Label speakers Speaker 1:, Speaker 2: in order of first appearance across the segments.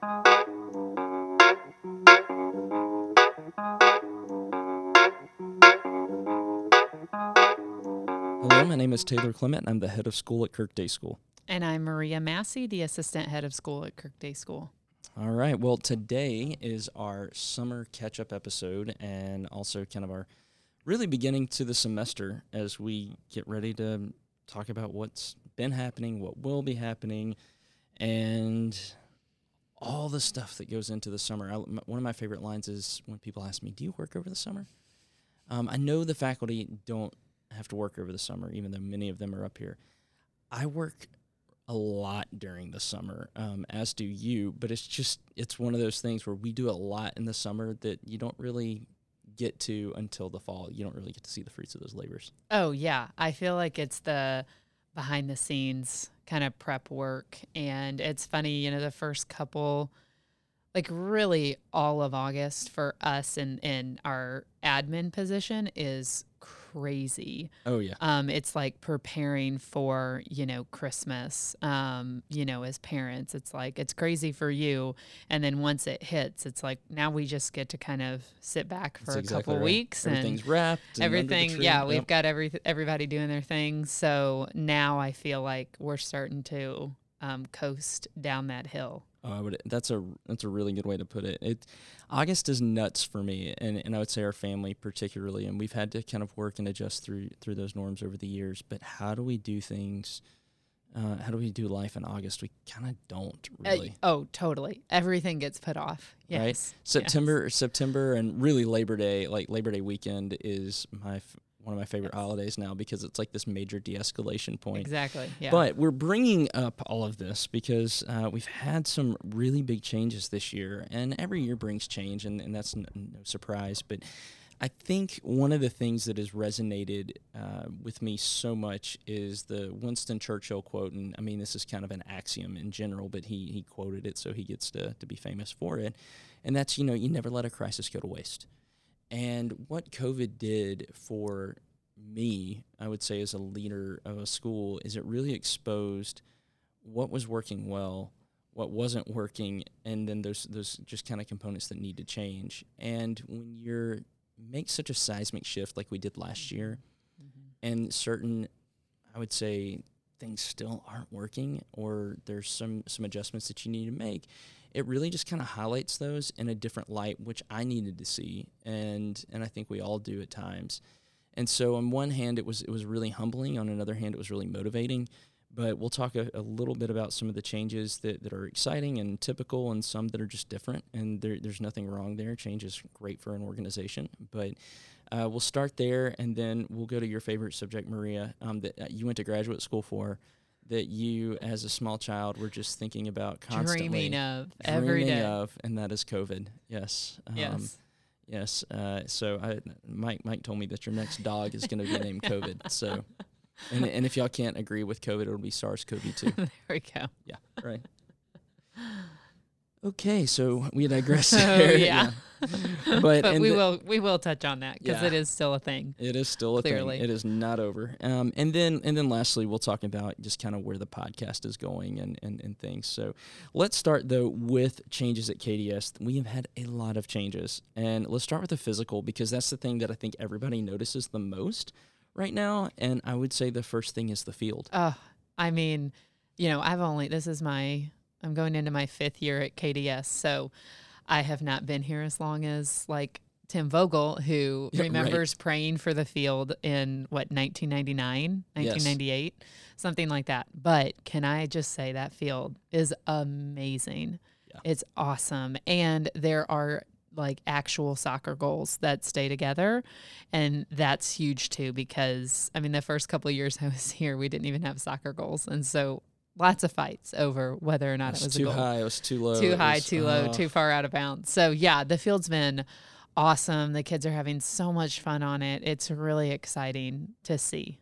Speaker 1: Hello, my name is Taylor Clement, and I'm the head of school at Kirk Day School.
Speaker 2: And I'm Maria Massey, the assistant head of school at Kirk Day School.
Speaker 1: All right. Well, today is our summer catch up episode and also kind of our really beginning to the semester as we get ready to talk about what's been happening, what will be happening, and all the stuff that goes into the summer. One of my favorite lines is when people ask me, Do you work over the summer? Um, I know the faculty don't have to work over the summer, even though many of them are up here. I work a lot during the summer, um, as do you. But it's just it's one of those things where we do a lot in the summer that you don't really get to until the fall. You don't really get to see the fruits of those labors.
Speaker 2: Oh, yeah. I feel like it's the behind the scenes kind of prep work. And it's funny, you know, the first couple, like really all of August for us in, in our admin position is crazy.
Speaker 1: Oh yeah,
Speaker 2: Um, it's like preparing for, you know, Christmas. Um, you know, as parents, it's like it's crazy for you. And then once it hits, it's like now we just get to kind of sit back for
Speaker 1: That's
Speaker 2: a
Speaker 1: exactly
Speaker 2: couple
Speaker 1: right.
Speaker 2: weeks and
Speaker 1: Everything's wrapped. and under the
Speaker 2: everything yeah we've got every everybody doing their thing so now i feel like we're starting to um, coast down that hill
Speaker 1: Oh, I would. That's a that's a really good way to put it. It August is nuts for me, and, and I would say our family particularly, and we've had to kind of work and adjust through through those norms over the years. But how do we do things? Uh, how do we do life in August? We kind of don't
Speaker 2: Uh,
Speaker 1: really.
Speaker 2: oh totally everything gets put off yes
Speaker 1: Right?
Speaker 2: yes.
Speaker 1: September, September, and really Labor Day, like Labor Day weekend, is my f- one of my favorite
Speaker 2: Yes.
Speaker 1: holidays now because it's like this major de-escalation point.
Speaker 2: exactly yeah
Speaker 1: But we're bringing up all of this because uh, we've had some really big changes this year, and every year brings change, and, and that's n- no surprise. But I think one of the things that has resonated uh, with me so much is the Winston Churchill quote, and I mean, this is kind of an axiom in general, but he, he quoted it, so he gets to, to be famous for it. And that's, you know, you never let a crisis go to waste. And what COVID did for me, I would say, as a leader of a school, is it really exposed what was working well, what wasn't working, and then those those just kind of components that need to change. And when you're make such a seismic shift like we did last year,
Speaker 2: Mhm.
Speaker 1: and certain, I would say, things still aren't working, or there's some some adjustments that you need to make. It really just kind of highlights those in a different light, which I needed to see, and and I think we all do at times. And so, on one hand, it was it was really humbling. On another hand, it was really motivating. But we'll talk a, a little bit about some of the changes that, that are exciting and typical, and some that are just different. And there, there's nothing wrong there. Change is great for an organization. But uh, we'll start there, and then we'll go to your favorite subject, Maria, um, that uh, you went to graduate school for, that you, as a small child, were just thinking about constantly
Speaker 2: dreaming of every
Speaker 1: dreaming
Speaker 2: day
Speaker 1: of, and that is COVID. Yes. Um,
Speaker 2: yes
Speaker 1: Yes. Uh, so I, Mike Mike told me that your next dog is going to be named COVID. So, and and if y'all can't agree with COVID, it'll be SARS-CoV-2.
Speaker 2: there we go
Speaker 1: Yeah. Right. Okay, so we digress.
Speaker 2: Oh,
Speaker 1: there,
Speaker 2: yeah.
Speaker 1: But,
Speaker 2: but, we
Speaker 1: the-
Speaker 2: will we will touch on that because
Speaker 1: Yeah.
Speaker 2: it is still a thing
Speaker 1: It is still a
Speaker 2: Clearly.
Speaker 1: thing. It is not over. Um, and then and then lastly, we'll talk about just kind of where the podcast is going and, and, and things. So let's start though with changes at KDS. We have had a lot of changes. And let's start with the physical because that's the thing that I think everybody notices the most right now. And I would say the first thing is the field.
Speaker 2: Oh, I mean, you know, I've only this is my I'm going into my fifth year at KDS, so I have not been here as long as like Tim Vogel, who
Speaker 1: Yeah, right.
Speaker 2: remembers praying for the field in what 1999,
Speaker 1: Yes.
Speaker 2: 1998, something like that. But can I just say that field is amazing?
Speaker 1: Yeah.
Speaker 2: It's awesome, and there are like actual soccer goals that stay together and that's huge too because i mean the first couple of years i was here we didn't even have soccer goals and so lots of fights over whether or not
Speaker 1: It
Speaker 2: it
Speaker 1: was
Speaker 2: was a
Speaker 1: too high. It was too low.
Speaker 2: too high
Speaker 1: was-
Speaker 2: too low
Speaker 1: oh.
Speaker 2: too far out of bounds so yeah the field's been awesome the kids are having so much fun on it it's really exciting to see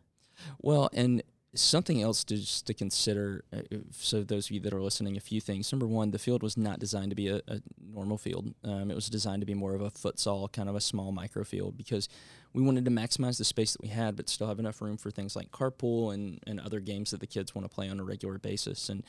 Speaker 1: Well, and something else to just to consider. Uh, so those of you that are listening, a few things. Number one, the field was not designed to be a, a normal field. Um, it was designed to be more of a futsal, kind of a small micro field, because we wanted to maximize the space that we had, but still have enough room for things like carpool and and other games that the kids want to play on a regular basis. And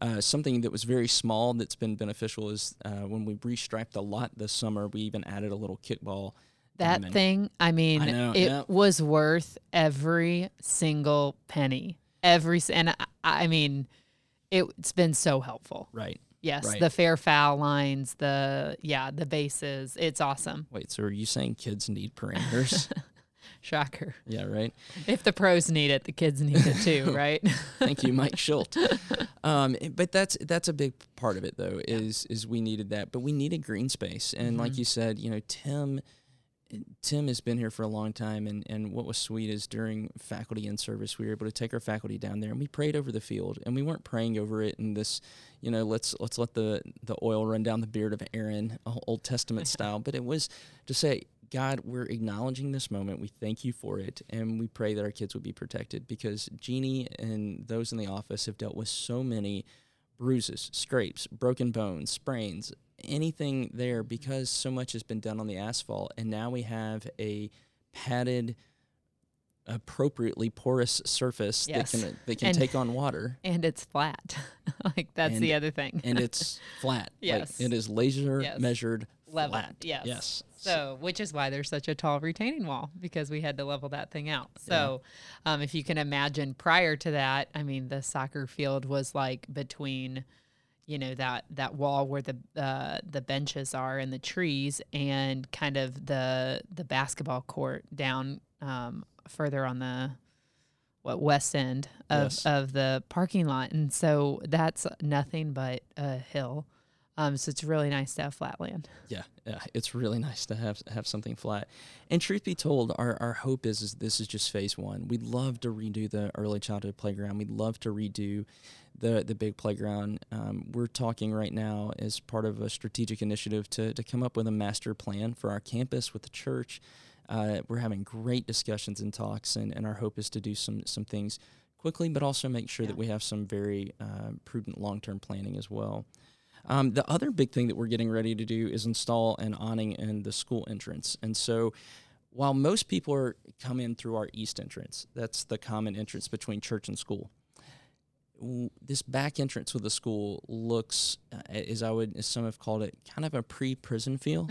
Speaker 1: uh, something that was very small that's been beneficial is uh, when we restriped the lot this summer, we even added a little kickball
Speaker 2: that thing, I mean, I know, it yeah. was worth every single penny. Every and I, I mean, it's been so helpful.
Speaker 1: Right.
Speaker 2: Yes,
Speaker 1: right.
Speaker 2: the fair foul lines, the yeah, the bases. It's awesome.
Speaker 1: Wait, so are you saying kids need parameters?
Speaker 2: Shocker.
Speaker 1: Yeah, right.
Speaker 2: If the pros need it, the kids need it too, right?
Speaker 1: Thank you, Mike Schultz. Um, but that's that's a big part of it, though. Is is we needed that, but we needed green space, and mm-hmm. like you said, you know, Tim Tim has been here for a long time, and, and what was sweet is during faculty in service, we were able to take our faculty down there and we prayed over the field, and we weren't praying over it in this, you know, let's let's let the the oil run down the beard of Aaron, Old Testament style, but it was to say, God, we're acknowledging this moment. We thank you for it, and we pray that our kids would be protected because Jeannie and those in the office have dealt with so many bruises, scrapes, broken bones, sprains, anything there because so much has been done on the asphalt, and now we have a padded, appropriately porous surface yes. that can that can and, take on water,
Speaker 2: and it's flat. like that's
Speaker 1: and,
Speaker 2: the other thing,
Speaker 1: and it's flat.
Speaker 2: yes,
Speaker 1: like, it is laser yes. measured
Speaker 2: level.
Speaker 1: Flat.
Speaker 2: Yes.
Speaker 1: Yes.
Speaker 2: So, which is why there's such a tall retaining wall because we had to level that thing out. So, yeah. um, if you can imagine prior to that, I mean, the soccer field was like between you know that that wall where the uh, the benches are and the trees and kind of the the basketball court down um, further on the what west end of, yes. of the parking lot and so that's nothing but a hill um, so it's really nice to have flat land.
Speaker 1: Yeah, yeah, it's really nice to have have something flat. And truth be told, our, our hope is, is this is just phase one. We'd love to redo the early childhood playground. We'd love to redo the the big playground. Um, we're talking right now as part of a strategic initiative to to come up with a master plan for our campus with the church. Uh, we're having great discussions and talks, and, and our hope is to do some some things quickly, but also make sure yeah. that we have some very uh, prudent long term planning as well. Um, the other big thing that we're getting ready to do is install an awning in the school entrance. And so while most people are come in through our east entrance, that's the common entrance between church and school. this back entrance of the school looks, uh, as I would, as some have called it, kind of a pre-prison feel.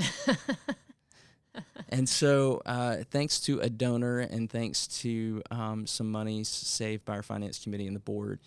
Speaker 1: and so, uh, thanks to a donor and thanks to um, some monies saved by our finance committee and the board,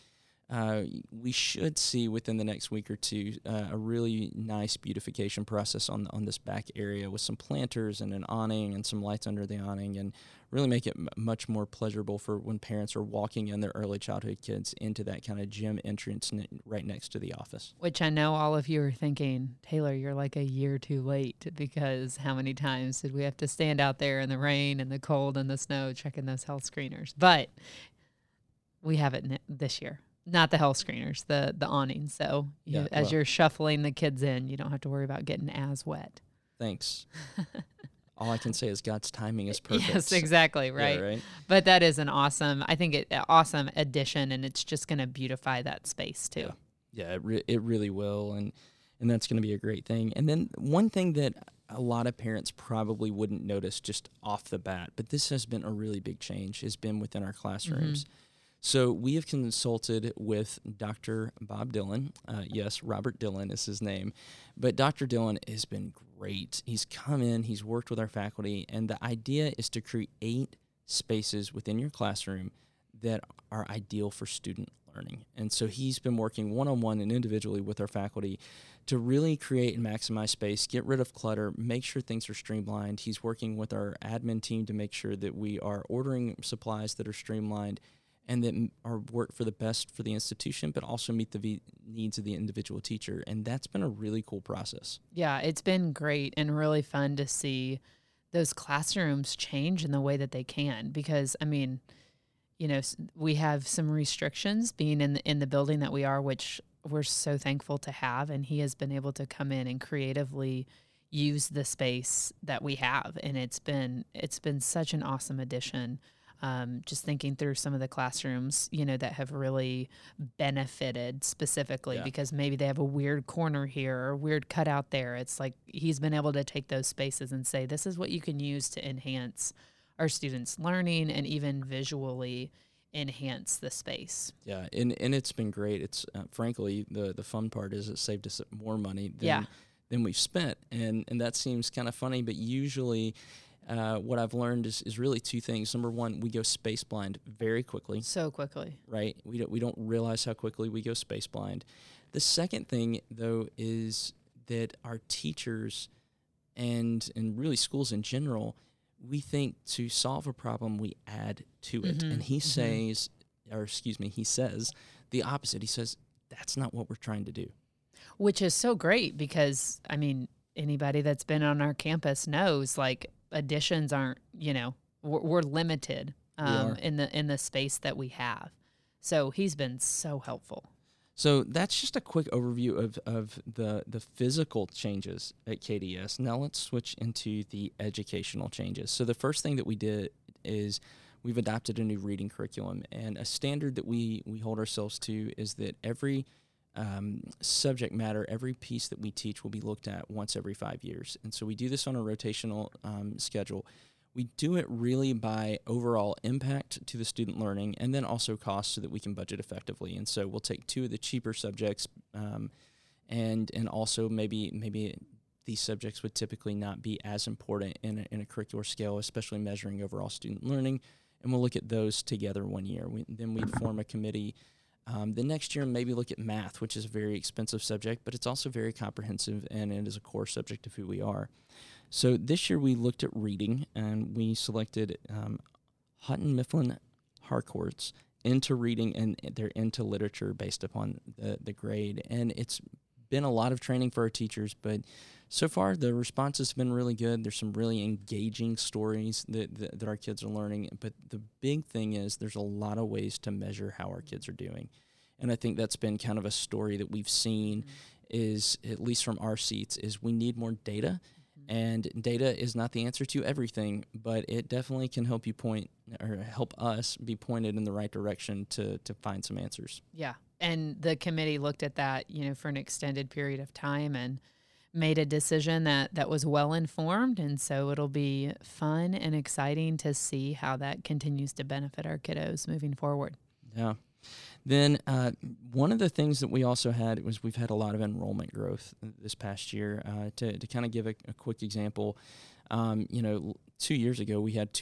Speaker 1: uh, we should see within the next week or two uh, a really nice beautification process on on this back area with some planters and an awning and some lights under the awning and really make it m- much more pleasurable for when parents are walking in their early childhood kids into that kind of gym entrance right next to the office.
Speaker 2: Which I know all of you are thinking, Taylor, you're like a year too late because how many times did we have to stand out there in the rain and the cold and the snow checking those health screeners? But we have it n- this year not the health screeners, the the awning. So you, yeah, as well, you're shuffling the kids in, you don't have to worry about getting as wet.
Speaker 1: Thanks. All I can say is God's timing is perfect.
Speaker 2: Yes, exactly, right. Yeah, right. But that is an awesome, I think, it awesome addition, and it's just going to beautify that space too.
Speaker 1: Yeah, yeah it, re- it really will, and and that's going to be a great thing. And then one thing that a lot of parents probably wouldn't notice just off the bat, but this has been a really big change, has been within our classrooms. Mm-hmm so we have consulted with Dr. Bob Dylan. Uh, yes, Robert Dylan is his name. But Dr. Dylan has been great. He's come in, he's worked with our faculty, and the idea is to create spaces within your classroom that are ideal for student learning. And so he's been working one on one and individually with our faculty to really create and maximize space, get rid of clutter, make sure things are streamlined. He's working with our admin team to make sure that we are ordering supplies that are streamlined and that are work for the best for the institution, but also meet the v- needs of the individual teacher. And that's been a really cool process.
Speaker 2: Yeah, it's been great and really fun to see those classrooms change in the way that they can. Because I mean, you know, we have some restrictions being in the, in the building that we are, which we're so thankful to have. And he has been able to come in and creatively use the space that we have, and it's been it's been such an awesome addition Um, just thinking through some of the classrooms, you know, that have really benefited specifically
Speaker 1: Yeah.
Speaker 2: because maybe they have a weird corner here or a weird cutout there. It's like he's been able to take those spaces and say, this is what you can use to enhance our students' learning and even visually enhance the space.
Speaker 1: Yeah, and and it's been great. It's uh, frankly the the fun part is it saved us more money than
Speaker 2: Yeah.
Speaker 1: than we've spent, and and that seems kind of funny, but usually. Uh, what I've learned is, is really two things. Number one, we go space blind very quickly,
Speaker 2: So quickly.
Speaker 1: right? We don't we don't realize how quickly we go space blind. The second thing, though, is that our teachers and and really schools in general, we think to solve a problem we add to it,
Speaker 2: Mhm,
Speaker 1: and he
Speaker 2: mhm.
Speaker 1: says, or excuse me, he says the opposite. He says that's not what we're trying to do.
Speaker 2: which is so great because I mean anybody that's been on our campus knows like additions aren't you know we're, we're limited um, in the in the space that we have. So he's been so helpful.
Speaker 1: So that's just a quick overview of, of the, the physical changes at KDS. Now let's switch into the educational changes. So the first thing that we did is we've adopted a new reading curriculum, and a standard that we, we hold ourselves to is that every um, subject matter, every piece that we teach will be looked at once every five years. And so we do this on a rotational um, schedule. We do it really by overall impact to the student learning and then also cost so that we can budget effectively. And so we'll take two of the cheaper subjects um, and and also maybe maybe these subjects would typically not be as important in a, in a curricular scale, especially measuring overall student learning. And we'll look at those together one year. We, then we'd form a committee um, the next year, maybe look at math, which is a very expensive subject, but it's also very comprehensive and it is a core subject of who we are. So this year we looked at reading and we selected um, Houghton Mifflin Harcourt's into reading and they're into literature based upon the, the grade. And it's been a lot of training for our teachers, but so far the response has been really good. There's some really engaging stories that, that, that our kids are learning. But the big thing is there's a lot of ways to measure how our kids are doing. And I think that's been kind of a story that we've seen mm-hmm. is, at least from our seats, is we need more data mm-hmm. and data is not the answer to everything, but it definitely can help you point or help us be pointed in the right direction to to find some answers.
Speaker 2: Yeah. And the committee looked at that, you know, for an extended period of time and made a decision that that was well informed and so it'll be fun and exciting to see how that continues to benefit our kiddos moving forward.
Speaker 1: Yeah. Then uh, one of the things that we also had was we've had a lot of enrollment growth this past year. Uh, to to kind of give a, a quick example, um, you know, two years ago we had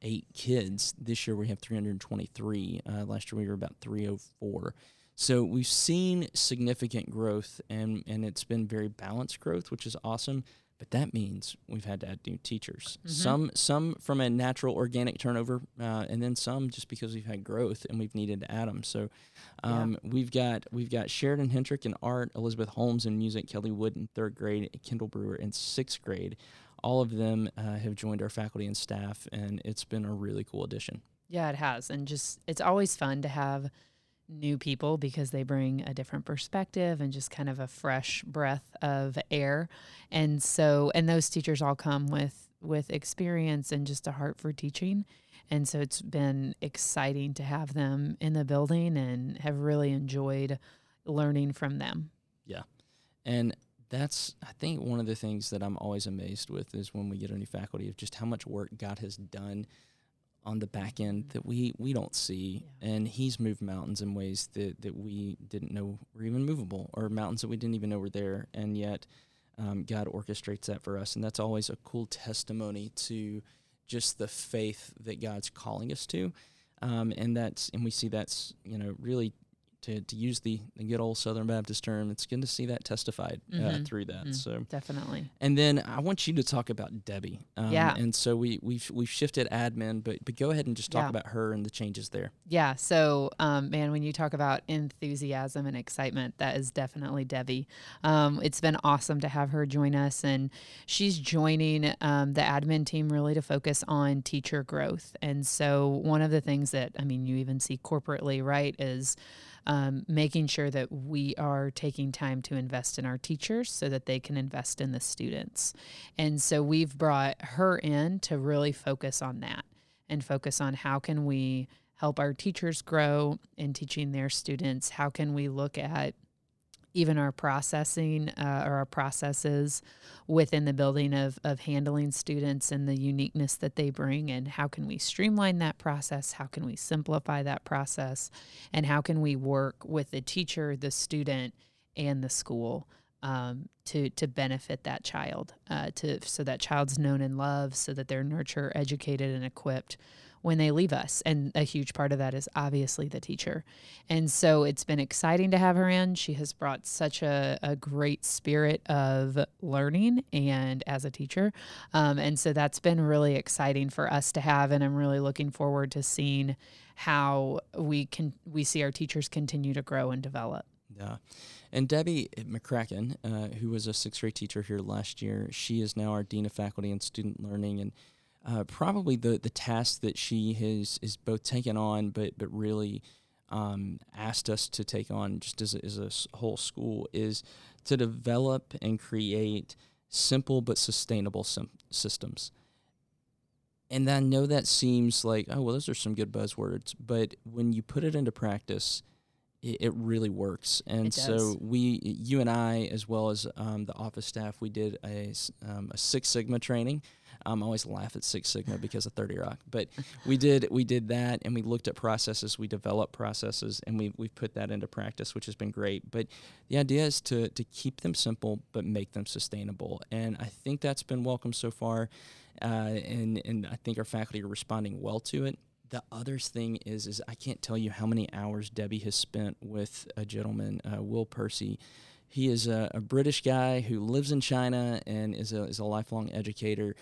Speaker 1: 288 kids. This year we have 323. Uh, last year we were about 304. So we've seen significant growth, and and it's been very balanced growth, which is awesome. But that means we've had to add new teachers.
Speaker 2: Mhm.
Speaker 1: Some some from a natural organic turnover, uh, and then some just because we've had growth and we've needed to add them. So um, we've got we've got Sheridan Hendrick in art, Elizabeth Holmes in music, Kelly Wood in third grade, Kendall Brewer in sixth grade. All of them uh, have joined our faculty and staff, and it's been a really cool addition.
Speaker 2: Yeah, it has. And just it's always fun to have new people because they bring a different perspective and just kind of a fresh breath of air. And so and those teachers all come with with experience and just a heart for teaching. And so it's been exciting to have them in the building and have really enjoyed learning from them. Yeah.
Speaker 1: And that's, I think, one of the things that I'm always amazed with is when we get a new faculty of just how much work God has done on the back end that we we don't see.
Speaker 2: Yeah.
Speaker 1: And He's moved mountains in ways that that we didn't know were even movable, or mountains that we didn't even know were there, and yet um, God orchestrates that for us, and that's always a cool testimony to just the faith that God's calling us to. Um, and that's and we see that's you know really to, to use the, the good old Southern Baptist term, it's good to see that testified uh,
Speaker 2: Mhm.
Speaker 1: through that.
Speaker 2: Mhm.
Speaker 1: So,
Speaker 2: Definitely.
Speaker 1: and then I want you to talk about Debbie. Um,
Speaker 2: Yeah.
Speaker 1: And so we we've we've shifted admin, but but go ahead and just talk
Speaker 2: Yeah.
Speaker 1: about her and the changes there.
Speaker 2: Yeah. So, um, man, when you talk about enthusiasm and excitement, that is definitely Debbie. Um, it's been awesome to have her join us, and she's joining um, the admin team really to focus on teacher growth. And so, one of the things that I mean, you even see corporately, right, is um, making sure that we are taking time to invest in our teachers so that they can invest in the students. And so, we've brought her in to really focus on that and focus on how can we help our teachers grow in teaching their students? How can we look at even our processing uh, or our processes within the building of, of handling students and the uniqueness that they bring and how can we streamline that process? How can we simplify that process? And how can we work with the teacher the student and the school um, to to benefit that child uh, to so that child's known and loved so that they're nurtured educated and equipped when they leave us. And a huge part of that is obviously the teacher. And so it's been exciting to have her in. She has brought such a, a great spirit of learning and as a teacher. Um, and so that's been really exciting for us to have. And I'm really looking forward to seeing how we can we see our teachers continue to grow and develop.
Speaker 1: Yeah. And Debbie McCracken, uh, who was a sixth grade teacher here last year, she is now our Dean of Faculty and Student Learning. And uh, probably the the task that she has is both taken on, but but really um, asked us to take on just as a, as a whole school is to develop and create simple but sustainable sim- systems. And I know that seems like oh well, those are some good buzzwords, but when you put it into practice, it, it really works. And so we, you and I, as well as um, the office staff, we did a, um, a Six Sigma training um, I always laugh at Six Sigma because of Thirty Rock, but we did we did that, and we looked at processes, we developed processes, and we we've put that into practice, which has been great. But the idea is to to keep them simple but make them sustainable, and I think that's been welcome so far, uh, and and I think our faculty are responding well to it. The other thing is, is I can't tell you how many hours Debbie has spent with a gentleman, uh, Will Percy. He is a, a, British guy who lives in China and is a, is a lifelong educator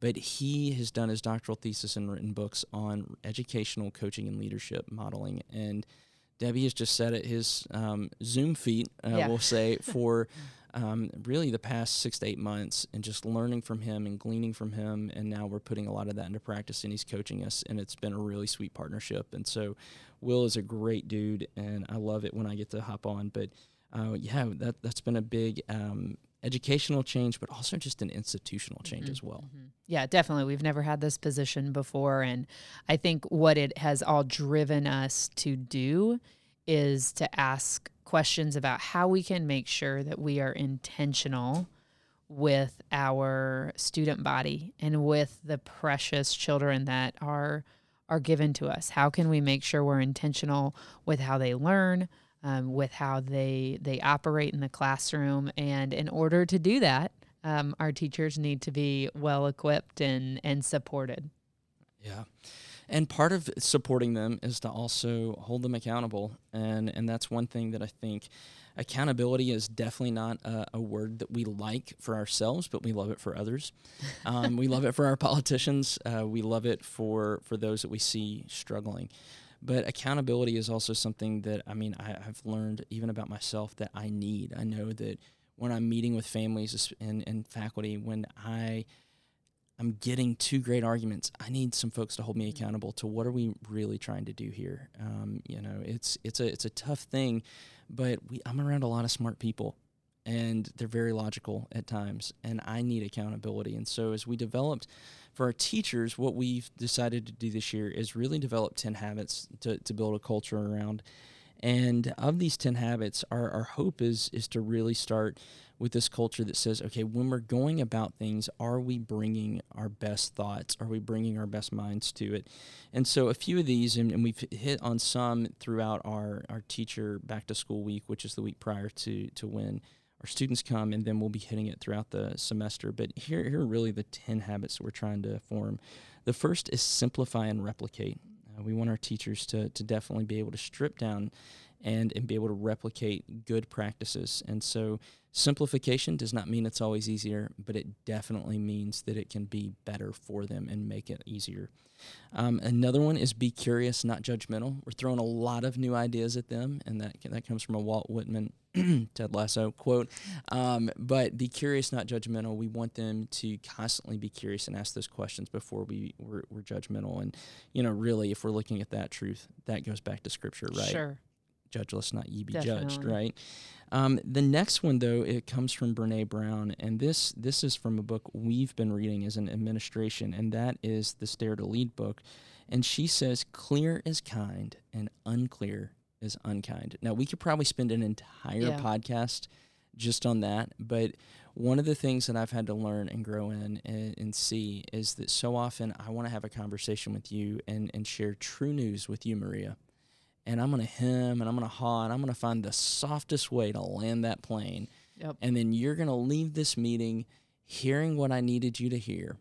Speaker 1: but he has done his doctoral thesis and written books on educational coaching and leadership modeling. And Debbie has just sat at his um, Zoom feet, uh, yeah. we'll say, for um, really the past six to eight months and just learning from him and gleaning from him. And now we're putting a lot of that into practice and he's coaching us. And it's been a really sweet partnership. And so Will is a great dude and I love it when I get to hop on. But uh, yeah, that, that's been a big um, educational change, but also just an institutional change mm-hmm, as well. Mm-hmm.
Speaker 2: Yeah, definitely. We've never had this position before. And I think what it has all driven us to do is to ask questions about how we can make sure that we are intentional with our student body and with the precious children that are are given to us. How can we make sure we're intentional with how they learn, um, with how they they operate in the classroom. And in order to do that, um, our teachers need to be well equipped and and supported.
Speaker 1: Yeah. And part of supporting them is to also hold them accountable, and and that's one thing that I think accountability is definitely not a, a, word that we like for ourselves, but we love it for others. Um, we love it for our politicians. Uh, we love it for for those that we see struggling. But accountability is also something that I mean I, have learned even about myself that I need. I know that when I'm meeting with families and, and faculty, when I I'm getting two great arguments. I need some folks to hold me accountable to what are we really trying to do here. Um, you know, it's it's a it's a tough thing, but we I'm around a lot of smart people, and they're very logical at times, and I need accountability. And so as we developed for our teachers, what we've decided to do this year is really develop 10 habits to, to build a culture around. And of these 10 habits, our, our hope is, is to really start with this culture that says, okay, when we're going about things, are we bringing our best thoughts? Are we bringing our best minds to it? And so a few of these, and, and we've hit on some throughout our, our teacher back to school week, which is the week prior to, to when our students come, and then we'll be hitting it throughout the semester. But here, here are really the 10 habits we're trying to form. The first is simplify and replicate. Uh, we want our teachers to, to definitely be able to strip down and, and be able to replicate good practices. And so simplification does not mean it's always easier, but it definitely means that it can be better for them and make it easier. Um, another one is be curious, not judgmental. We're throwing a lot of new ideas at them, and that that comes from a Walt Whitman, Ted Lasso quote. Um, but be curious, not judgmental. We want them to constantly be curious and ask those questions before we we're, we're judgmental. And you know, really, if we're looking at that truth, that goes back to Scripture, right?
Speaker 2: Sure.
Speaker 1: Judge, let's not ye be Definitely. judged, right? Um, the next one, though, it comes from Brene Brown, and this this is from a book we've been reading as an administration, and that is the Dare to Lead book. And she says, clear is kind and unclear is unkind. Now, we could probably spend an entire
Speaker 2: Yeah.
Speaker 1: podcast just on that, but one of the things that I've had to learn and grow in and, and see is that so often I want to have a conversation with you and, and share true news with you, Maria. And I'm going to hem and I'm going to haw and I'm going to find the softest way to land that plane.
Speaker 2: Yep.
Speaker 1: And then you're going to leave this meeting hearing what I needed you to hear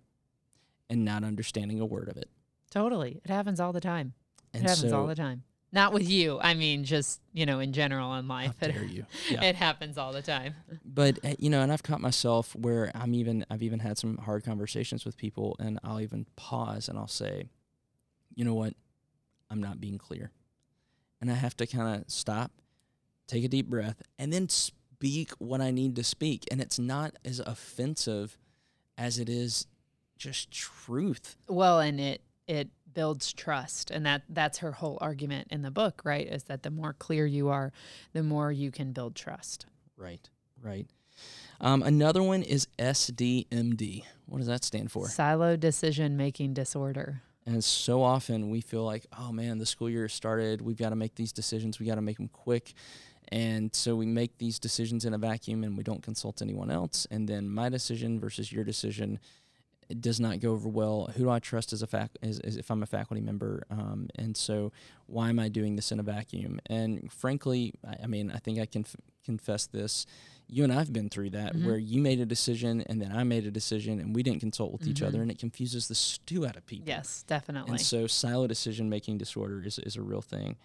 Speaker 1: and not understanding a word of it.
Speaker 2: Totally. It happens all the time.
Speaker 1: And
Speaker 2: it happens
Speaker 1: so,
Speaker 2: all the time. Not with you. I mean, just, you know, in general in life. It,
Speaker 1: dare you? Yeah.
Speaker 2: it happens all the time.
Speaker 1: but uh, you know and i've caught myself where i'm even i've even had some hard conversations with people and i'll even pause and i'll say you know what i'm not being clear and i have to kind of stop take a deep breath and then speak what i need to speak and it's not as offensive as it is just truth
Speaker 2: Well, and it it builds trust, and that that's her whole argument in the book, right? Is that the more clear you are, the more you can build trust.
Speaker 1: right right um, another one is sdmd what does that stand for
Speaker 2: Silo decision making disorder.
Speaker 1: And so often we feel like, oh man, the school year started. We've got to make these decisions. We got to make them quick. And so we make these decisions in a vacuum and we don't consult anyone else. And then my decision versus your decision does not go over well. Who do I trust as a fac- as, as if I'm a faculty member? Um, and so why am I doing this in a vacuum? And frankly, I, I mean, I think I can f- confess this. You and I've been through that
Speaker 2: Mhm.
Speaker 1: where you made a decision and then I made a decision and we didn't consult with each
Speaker 2: Mhm.
Speaker 1: other and it confuses the stew out of people.
Speaker 2: Yes, definitely.
Speaker 1: And so silo decision making disorder is, is a real thing.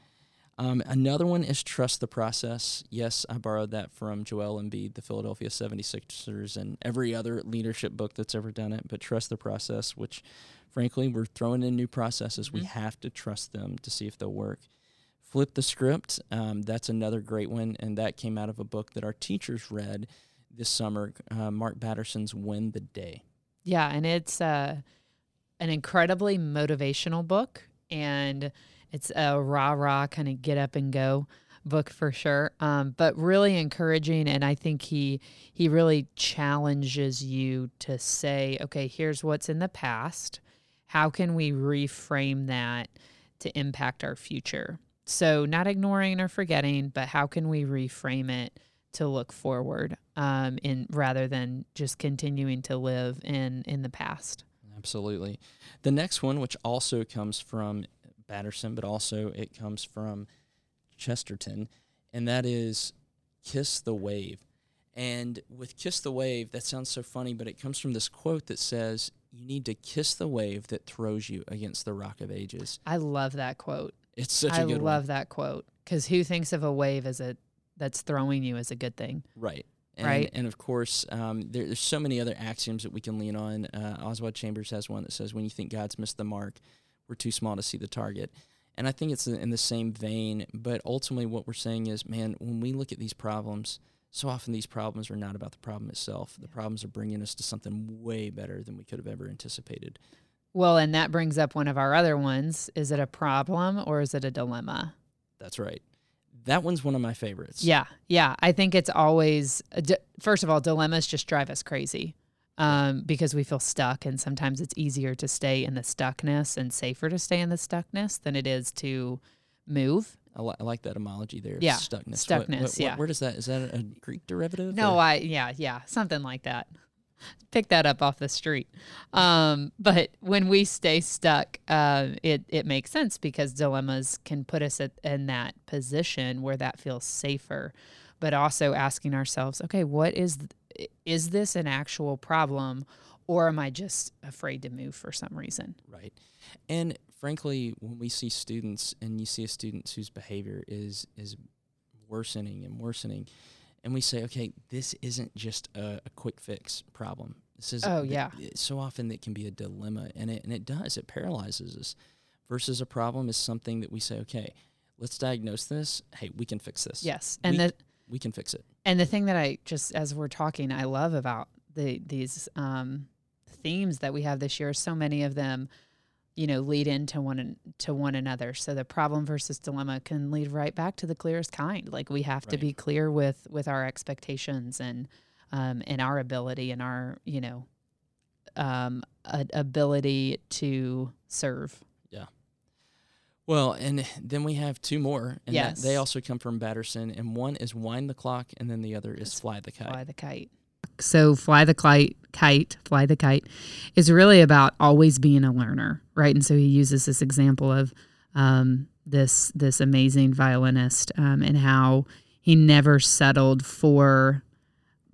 Speaker 1: Um, another one is trust the process. Yes, I borrowed that from Joel Embiid, the Philadelphia 76ers, and every other leadership book that's ever done it. But trust the process, which frankly, we're throwing in new processes. We
Speaker 2: Mhm.
Speaker 1: have to trust them to see if they'll work. Flip the script. Um, that's another great one. And that came out of a book that our teachers read this summer, uh, Mark Batterson's Win the Day.
Speaker 2: Yeah, and it's uh, an incredibly motivational book, and it's a rah rah kind of get up and go book for sure. Um, but really encouraging, and I think he he really challenges you to say, okay, here's what's in the past. How can we reframe that to impact our future? So not ignoring or forgetting, but how can we reframe it to look forward, um, in rather than just continuing to live in in the past.
Speaker 1: Absolutely. The next one, which also comes from Batterson, but also it comes from Chesterton, and that is Kiss the Wave. And with Kiss the Wave, that sounds so funny, but it comes from this quote that says, You need to kiss the wave that throws you against the rock of ages.
Speaker 2: I love that quote.
Speaker 1: It's such
Speaker 2: I
Speaker 1: a good I
Speaker 2: love that quote because who thinks of a wave as a that's throwing you as a good thing?
Speaker 1: Right. And,
Speaker 2: Right.
Speaker 1: And of course, um, there, there's so many other axioms that we can lean on. Uh, Oswald Chambers has one that says, When you think God's missed the mark, we're too small to see the target. And I think it's in in the same vein, but ultimately, what we're saying is, man, when we look at these problems, so often these problems are not about the problem itself. The problems are bringing us to something way better than we could have ever anticipated.
Speaker 2: Well, and that brings up one of our other ones. Is it a problem or is it a dilemma?
Speaker 1: That's right. That one's one of my favorites.
Speaker 2: Yeah, yeah. I think it's always first of all, dilemmas just drive us crazy um, because we feel stuck, and sometimes it's easier to stay in the stuckness and safer to stay in the stuckness than it is to move.
Speaker 1: I, li- I like that homology there.
Speaker 2: Yeah,
Speaker 1: Stuckness.
Speaker 2: stuckness, yeah.
Speaker 1: Where does that, is that a Greek derivative?
Speaker 2: No,
Speaker 1: or-
Speaker 2: I yeah, yeah, something like that. Pick that up off the street. Um, but when we stay stuck, uh, it it makes sense because dilemmas can put us at, in that position where that feels safer, but also asking ourselves, okay, what is is this an actual problem, or am I just afraid to move for some reason?
Speaker 1: Right. And frankly, when we see students and you see a student whose behavior is is worsening and worsening, and we say, okay, this isn't just a, a quick fix problem. This is
Speaker 2: Oh, yeah.
Speaker 1: so often it can be a dilemma, and it and it does it paralyzes us. Versus a problem is something that we say, okay, let's diagnose this. Hey, we can fix this.
Speaker 2: Yes, and
Speaker 1: we,
Speaker 2: the
Speaker 1: we can fix it.
Speaker 2: And the thing that I just as we're talking, I love about the these um, themes that we have this year. So many of them, you know, lead into one to one another. So the problem versus dilemma can lead right back to the clearest kind. Like we have to be clear with with our expectations and um, and our ability and our you know um, a- ability to serve. Yeah.
Speaker 1: Well, and then we have two more, and
Speaker 2: Yes.
Speaker 1: they also come from Batterson, and one is wind the clock, and then the other is fly the kite.
Speaker 2: Fly the kite. So fly the kite, kite, fly the kite is really about always being a learner, right? And so he uses this example of um, this this amazing violinist um, and how he never settled for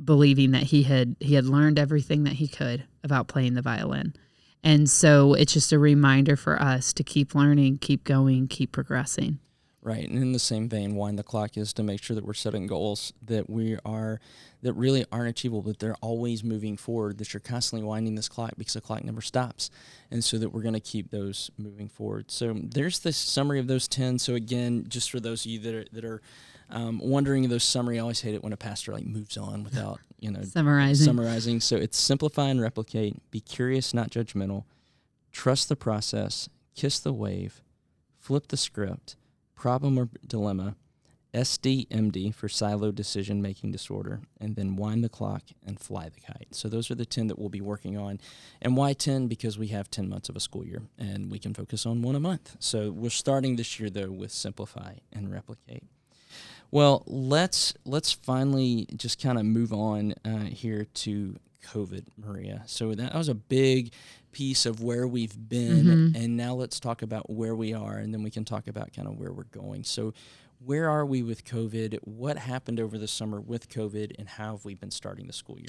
Speaker 2: believing that he had he had learned everything that he could about playing the violin. And so it's just a reminder for us to keep learning, keep going, keep progressing.
Speaker 1: Right, and in the same vein, wind the clock is to make sure that we're setting goals that we are that really aren't achievable, but they're always moving forward. That you're constantly winding this clock because the clock never stops, and so that we're going to keep those moving forward. So there's the summary of those ten. So again, just for those of you that are that are um, wondering those summary, I always hate it when a pastor like moves on without you know
Speaker 2: Summarizing.
Speaker 1: summarizing. So it's simplify and replicate, be curious, not judgmental, trust the process, kiss the wave, flip the script, problem or dilemma, SDMD for silo decision making disorder, and then wind the clock and fly the kite. So those are the 10 that we'll be working on. And why 10? Because we have 10 months of a school year and we can focus on one a month. So we're starting this year though with simplify and replicate. Well, let's let's finally just kind of move on uh, here to COVID, Maria. So that was a big piece of where we've been,
Speaker 2: Mhm.
Speaker 1: and now let's talk about where we are, and then we can talk about kind of where we're going. So, where are we with COVID? What happened over the summer with COVID, and how have we been starting the school year?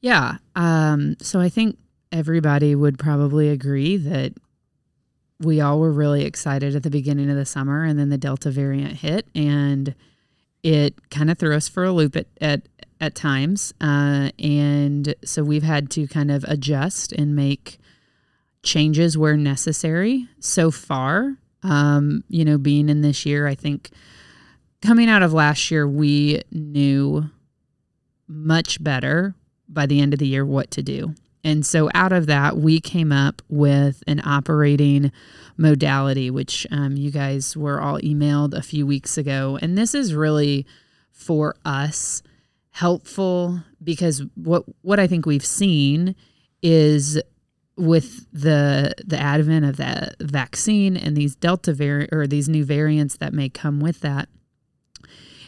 Speaker 2: Yeah. Um, so I think everybody would probably agree that we all were really excited at the beginning of the summer, and then the Delta variant hit, and it kind of threw us for a loop at at, at times. Uh, and so we've had to kind of adjust and make changes where necessary. So far, um, you know, being in this year, I think coming out of last year, we knew much better by the end of the year what to do. And so out of that, we came up with an operating modality, which um, you guys were all emailed a few weeks ago. And this is really for us helpful because what what I think we've seen is with the the advent of the vaccine and these delta variant or these new variants that may come with that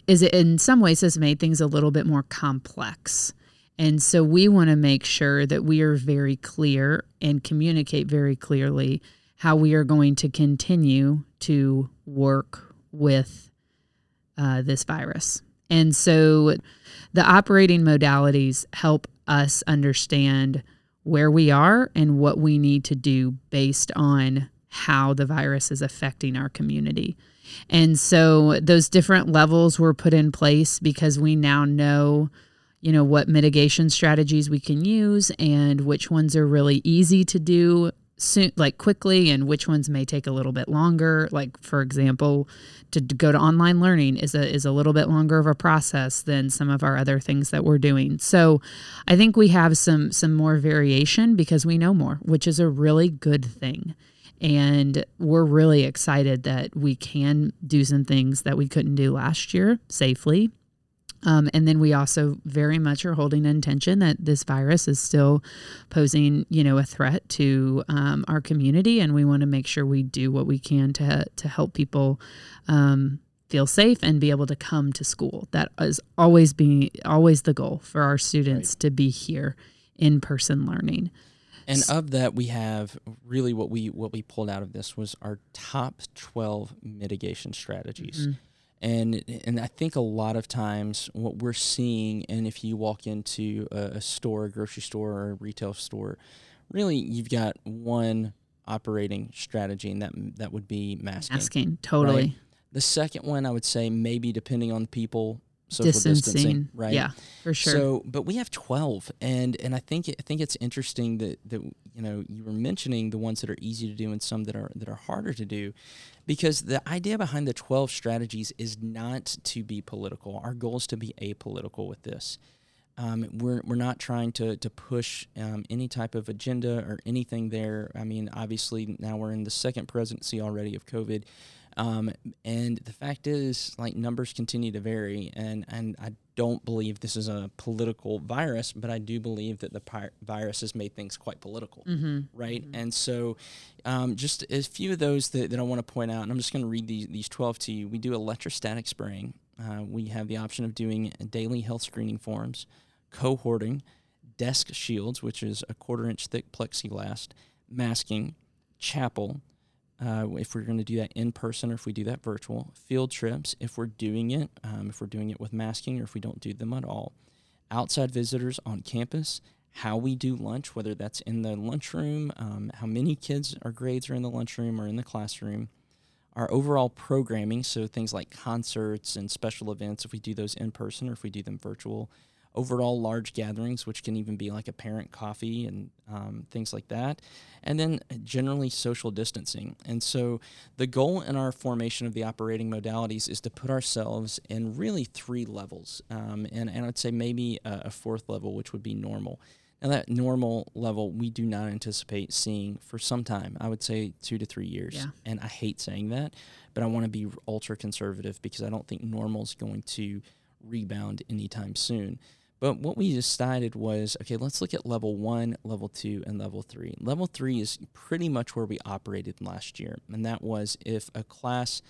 Speaker 2: is it in some ways has made things a little bit more complex. And so we want to make sure that we are very clear and communicate very clearly how we are going to continue to work with uh, this virus. And so the operating modalities help us understand where we are and what we need to do based on how the virus is affecting our community. And so those different levels were put in place because we now know, you know, what mitigation strategies we can use and which ones are really easy to do soon like quickly and which ones may take a little bit longer. Like for example, to d- go to online learning is a is a little bit longer of a process than some of our other things that we're doing. So I think we have some some more variation because we know more, which is a really good thing. And we're really excited that we can do some things that we couldn't do last year safely. Um, and then we also very much are holding intention that this virus is still posing, you know, a threat to um, our community, and we want to make sure we do what we can to to help people um, feel safe and be able to come to school. That is always being always the goal for our students to be here in person learning.
Speaker 1: And of that, we have really what we what we pulled out of this was our top twelve mitigation strategies. And and I think a lot of times what we're seeing, and if you walk into a, a store, a grocery store, or a retail store, really you've got one operating strategy, and that that would be masking.
Speaker 2: Asking totally
Speaker 1: Right. The second one, I would say, maybe depending on people, social
Speaker 2: distancing,
Speaker 1: distancing, right?
Speaker 2: Yeah, for sure.
Speaker 1: So, but we have twelve, and and I think I think it's interesting that that you know you were mentioning the ones that are easy to do and some that are that are harder to do, because the idea behind the twelve strategies is not to be political. Our goal is to be apolitical with this. Um, we're we're not trying to to push um, any type of agenda or anything there. I mean, obviously now we're in the second presidency already of COVID. Um, and the fact is, like numbers continue to vary, and and I don't believe this is a political virus, but I do believe that the pi- virus has made things quite political,
Speaker 2: Mm-hmm.
Speaker 1: right? And so, um, just a few of those that, that I want to point out, and I'm just going to read these, these 12 to you. We do electrostatic spraying. Uh, we have the option of doing daily health screening forms, cohorting, desk shields, which is a quarter inch thick plexiglass, masking, chapel, uh, if we're going to do that in person or if we do that virtual, field trips, if we're doing it, um, if we're doing it with masking or if we don't do them at all, outside visitors on campus, how we do lunch, whether that's in the lunchroom, um, how many kids or grades are in the lunchroom or in the classroom, our overall programming, so things like concerts and special events, if we do those in person or if we do them virtual, overall large gatherings, which can even be like a parent coffee and um, things like that. And then generally social distancing. And so the goal in our formation of the operating modalities is to put ourselves in really three levels. Um, and, and I'd say maybe a, a fourth level, which would be normal. Now, that normal level, we do not anticipate seeing for some time. I would say two to three years.
Speaker 2: Yeah.
Speaker 1: And I hate saying that, but I want to be ultra conservative because I don't think normal is going to rebound anytime soon. But what we decided was okay, let's look at level one, level two, and level three. Level three is pretty much where we operated last year, and that was if a class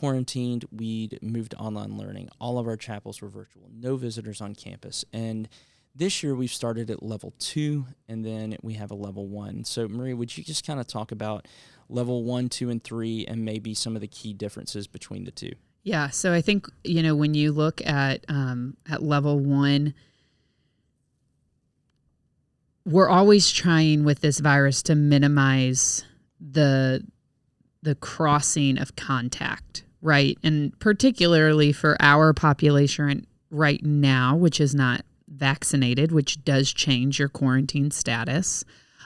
Speaker 1: quarantined, we'd moved to online learning. All of our chapels were virtual, no visitors on campus. And this year we've started at level two, and then we have a level one. So, Maria, would you just kind of talk about level one, two, and three, and maybe some of the key differences between the two?
Speaker 2: Yeah. So I think you know when you look at um, at level one, we're always trying with this virus to minimize the the crossing of contact, right? And particularly for our population right now, which is not vaccinated, which does change your quarantine status.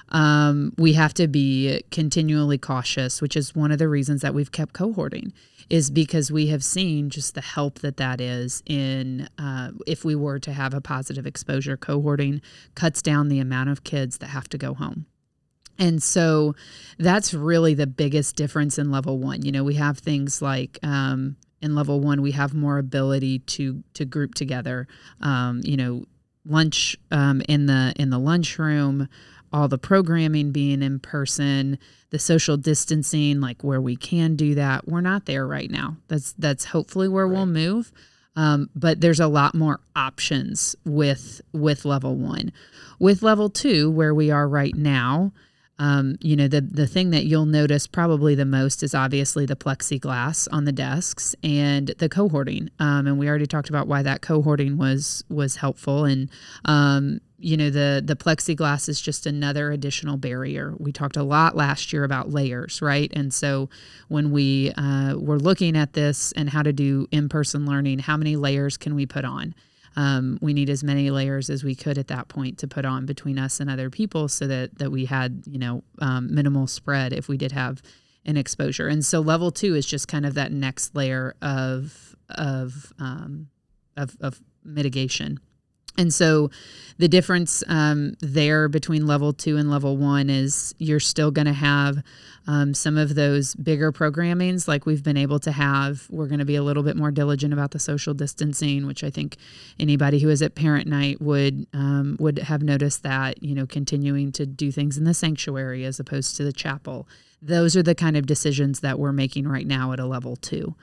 Speaker 2: Um, we have to be continually cautious, which is one of the reasons that we've kept cohorting, is because we have seen just the help that that is in uh, if we were to have a positive exposure. Cohorting cuts down the amount of kids that have to go home. And so that's really the biggest difference in level one. You know, we have things like um, in level one, we have more ability to to group together. Um, you know, lunch um, in the in the lunchroom, all the programming being in person, the social distancing, like where we can do that. We're not there right now. That's that's hopefully where right. we'll move. Um, but there's a lot more options with with level one. With level two, where we are right now, um, you know, the the thing that you'll notice probably the most is obviously the plexiglass on the desks and the cohorting. Um, and we already talked about why that cohorting was was helpful. And um, you know, the the plexiglass is just another additional barrier. We talked a lot last year about layers, right? And so when we uh, were looking at this and how to do in person learning, how many layers can we put on? um, we need as many layers as we could at that point to put on between us and other people so that that we had you know um, minimal spread if we did have an exposure and so level two is just kind of that next layer of of um, of, of mitigation and so the difference um, there between level two and level one is you're still going to have um, some of those bigger programmings like we've been able to have. We're going to be a little bit more diligent about the social distancing, which I think anybody who is at parent night would um, would have noticed that you know continuing to do things in the sanctuary as opposed to the chapel. Those are the kind of decisions that we're making right now at a level two.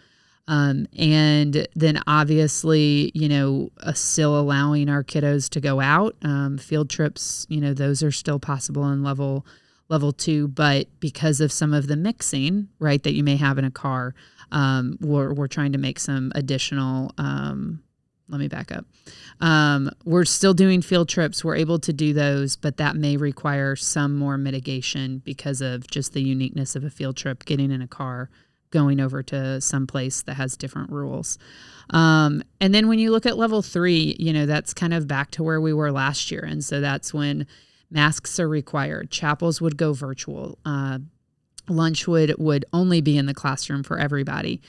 Speaker 2: Um, and then obviously, you know, uh, still allowing our kiddos to go out. Um, field trips, you know, those are still possible in level level two, but because of some of the mixing, right, that you may have in a car, um, we're we're trying to make some additional. Um, let me back up. Um, we're still doing field trips. We're able to do those, but that may require some more mitigation because of just the uniqueness of a field trip, getting in a car going over to some place that has different rules. Um, and then when you look at level three, you know, that's kind of back to where we were last year. And so that's when masks are required. Chapels would go virtual. Uh, lunch would would only be in the classroom for everybody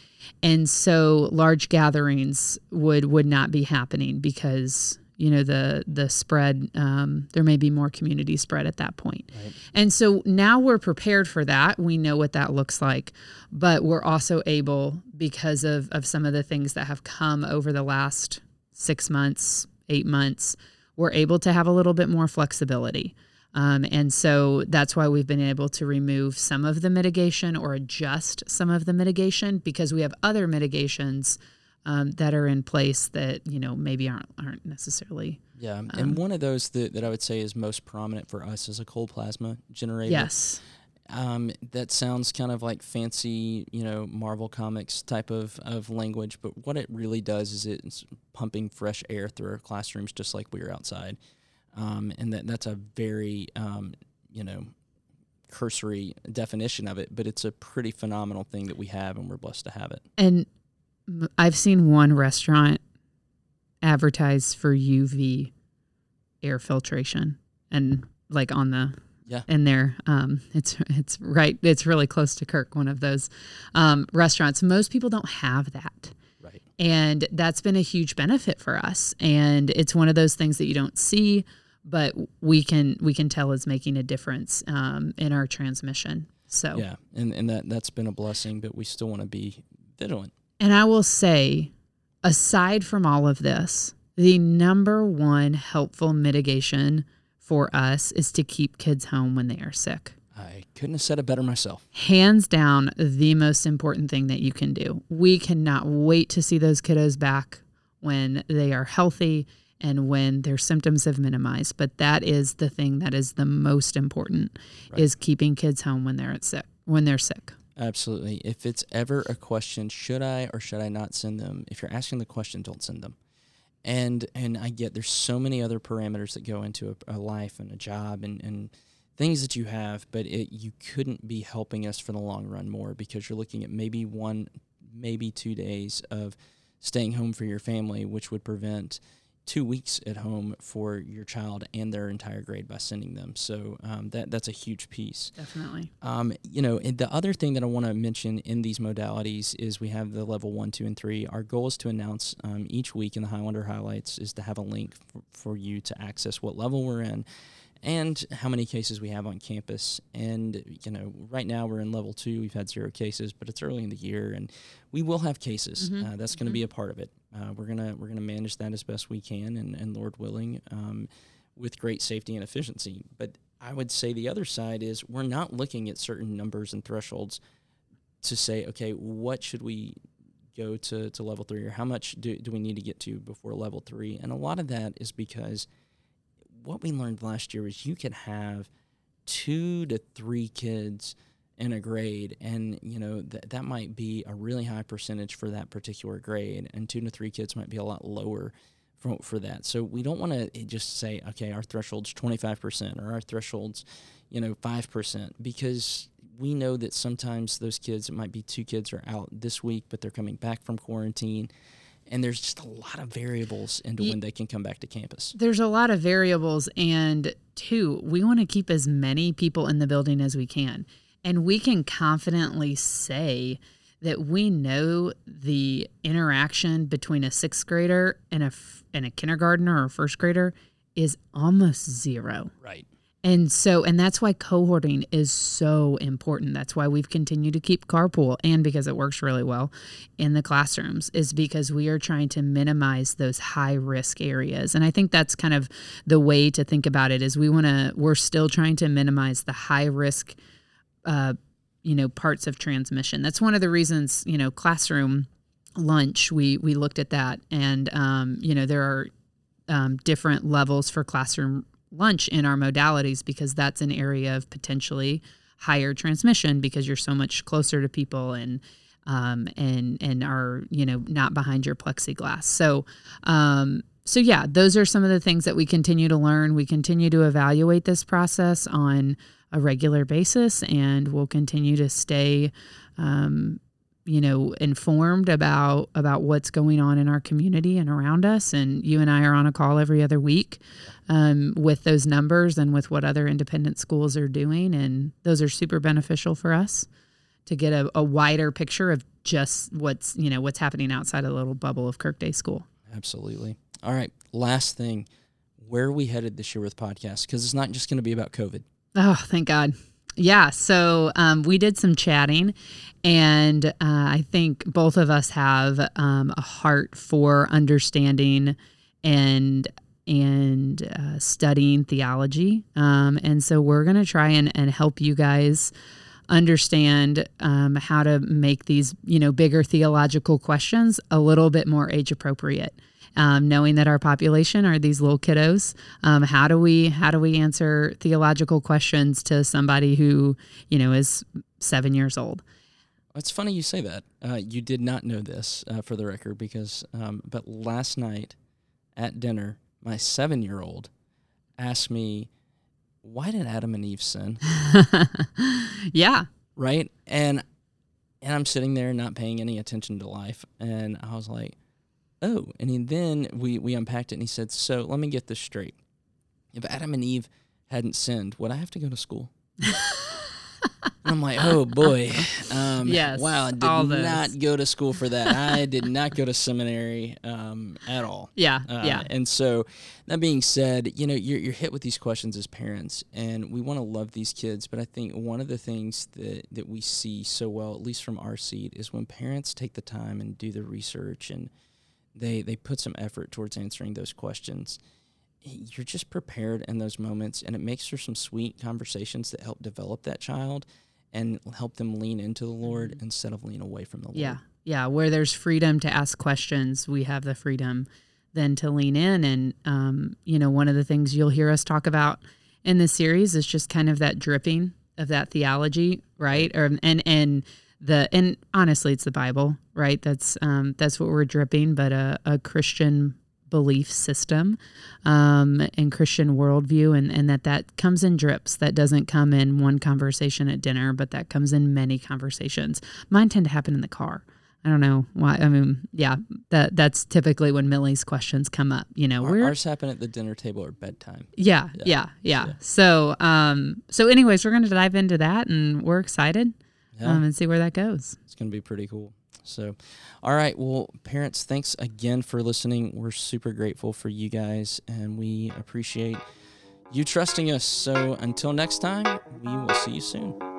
Speaker 2: and so large gatherings would would not be happening because you know the the spread um, there may be more community spread at that point right. and so now we're prepared for that we know what that looks like but we're also able because of of some of the things that have come over the last six months, eight months, we're able to have a little bit more flexibility. Um, and so that's why we've been able to remove some of the mitigation or adjust some of the mitigation because we have other mitigations um, that are in place that you know maybe aren't aren't necessarily.
Speaker 1: Yeah,
Speaker 2: Um,
Speaker 1: and one of those that, that I would say is most prominent for us is a cold plasma generator.
Speaker 2: Yes.
Speaker 1: Um, that sounds kind of like fancy, you know, Marvel Comics type of, of language, but what it really does is it's pumping fresh air through our classrooms just like we are outside. Um, and that, that's a very, um, you know, cursory definition of it, but it's a pretty phenomenal thing that we have and we're blessed to have it.
Speaker 2: And I've seen one restaurant advertise for UV air filtration and like on the
Speaker 1: Yeah.
Speaker 2: in there um it's it's right it's really close to Kirk one of those um restaurants most people don't have that
Speaker 1: Right.
Speaker 2: and that's been a huge benefit for us and it's one of those things that you don't see but we can we can tell is making a difference um, in our transmission so
Speaker 1: Yeah. And, and that, that's been a blessing, but we still want to be vigilant.
Speaker 2: And I will say, aside from all of this, the number one helpful mitigation for us is to keep kids home when they are sick.
Speaker 1: I couldn't have said it better myself.
Speaker 2: Hands down, the most important thing that you can do. We cannot wait to see those kiddos back when they are healthy and when their symptoms have minimized. But that is the thing that is the most important
Speaker 1: Right.
Speaker 2: is keeping kids home when they're at sick when they're sick.
Speaker 1: Absolutely. If it's ever a question, should I or should I not send them? If you're asking the question, don't send them. And and I get there's so many other parameters that go into a, a life and a job and, and things that you have, but it you couldn't be helping us for the long run more because you're looking at maybe one, maybe two days of staying home for your family, which would prevent two weeks at home for your child and their entire grade by sending them. So um, that that's a huge piece.
Speaker 2: Definitely.
Speaker 1: Um, you know, and the other thing that I want to mention in these modalities is we have the level one, two, and three. Our goal is to announce um, each week in the Highlander highlights is to have a link for, for you to access what level we're in and how many cases we have on campus. And, you know, right now we're in level two. We've had zero cases, but it's early in the year and we will have cases.
Speaker 2: Mhm.
Speaker 1: Uh, that's going to be a part of it. Uh, we're gonna we're gonna manage that as best we can, and, and Lord willing, um, with great safety and efficiency. But I would say the other side is we're not looking at certain numbers and thresholds to say, okay, what should we go to, to level three or how much do, do we need to get to before level three? And a lot of that is because what we learned last year is you could have two to three kids in a grade and you know that that might be a really high percentage for that particular grade and two to three kids might be a lot lower for, for that. So we don't want to eh, just say okay our threshold's 25% or our threshold's you know 5% because we know that sometimes those kids it might be two kids are out this week but they're coming back from quarantine and there's just a lot of variables into when they can come back to campus
Speaker 2: There's a lot of variables, and two, we want to keep as many people in the building as we can. And we can confidently say that we know the interaction between a sixth grader and a, f- and a kindergartner or a first grader is almost zero.
Speaker 1: right
Speaker 2: And so, and that's why cohorting is so important. That's why we've continued to keep carpool and because it works really well in the classrooms, is because we are trying to minimize those high risk areas. And I think that's kind of the way to think about it is we want to, we're still trying to minimize the high risk, uh, you know, parts of transmission. That's one of the reasons, you know, classroom lunch, we, we looked at that and, um, you know, there are um, different levels for classroom lunch in our modalities because that's an area of potentially higher transmission because you're so much closer to people and um, and and are you know not behind your plexiglass. So um, so yeah, those are some of the things that we continue to learn. We continue to evaluate this process on a regular basis, and we'll continue to stay. Um, you know informed about about what's going on in our community and around us and you and I are on a call every other week um, with those numbers and with what other independent schools are doing and those are super beneficial for us to get a, a wider picture of just what's you know what's happening outside of the little bubble of Kirk Day School.
Speaker 1: Absolutely. All right. Last thing, where are we headed this year with podcasts? Because it's not just going to be about COVID.
Speaker 2: Oh, thank God. Yeah, so um, we did some chatting, and uh, I think both of us have um, a heart for understanding and and uh, studying theology. Um, and so we're going to try and, and help you guys understand um, how to make these, you know, bigger theological questions a little bit more age appropriate. Um, knowing that our population are these little kiddos, um, how do we how do we answer theological questions to somebody who you know is seven years old?
Speaker 1: It's funny you say that. Uh, you did not know this, uh, for the record, because um, but last night at dinner, my seven year old asked me, why did Adam and Eve sin?
Speaker 2: yeah.
Speaker 1: Right? And and I'm sitting there not paying any attention to life. And I was like, oh. And he, then we, we unpacked it and he said, so let me get this straight. If Adam and Eve hadn't sinned, would I have to go to school? I'm like, oh boy. Um,
Speaker 2: yes.
Speaker 1: Wow. I did not go to school for that. I did not go to seminary um, at all.
Speaker 2: Yeah.
Speaker 1: Uh,
Speaker 2: yeah.
Speaker 1: And so, that being said, you know, you're, you're hit with these questions as parents, and we want to love these kids. But I think one of the things that, that we see so well, at least from our seat, is when parents take the time and do the research and they, they put some effort towards answering those questions you're just prepared in those moments and it makes for some sweet conversations that help develop that child and help them lean into the Lord mm-hmm. instead of lean away from the Lord.
Speaker 2: Yeah. Yeah. Where there's freedom to ask questions, we have the freedom then to lean in. And, um, you know, one of the things you'll hear us talk about in this series is just kind of that dripping of that theology, right? Or, and, and, the and honestly it's the bible right that's um that's what we're dripping but a, a christian belief system um, and Christian worldview, and, and that that comes in drips. That doesn't come in one conversation at dinner, but that comes in many conversations. Mine tend to happen in the car. I don't know why. I mean, yeah, that that's typically when Millie's questions come up. You know,
Speaker 1: Our, ours happen at the dinner table or bedtime.
Speaker 2: Yeah, yeah, yeah. yeah. yeah. So, um, so anyways, we're going to dive into that, and we're excited, yeah. um, and see where that goes.
Speaker 1: It's going to be pretty cool. So, all right. Well, parents, thanks again for listening. We're super grateful for you guys and we appreciate you trusting us. So, until next time, we will see you soon.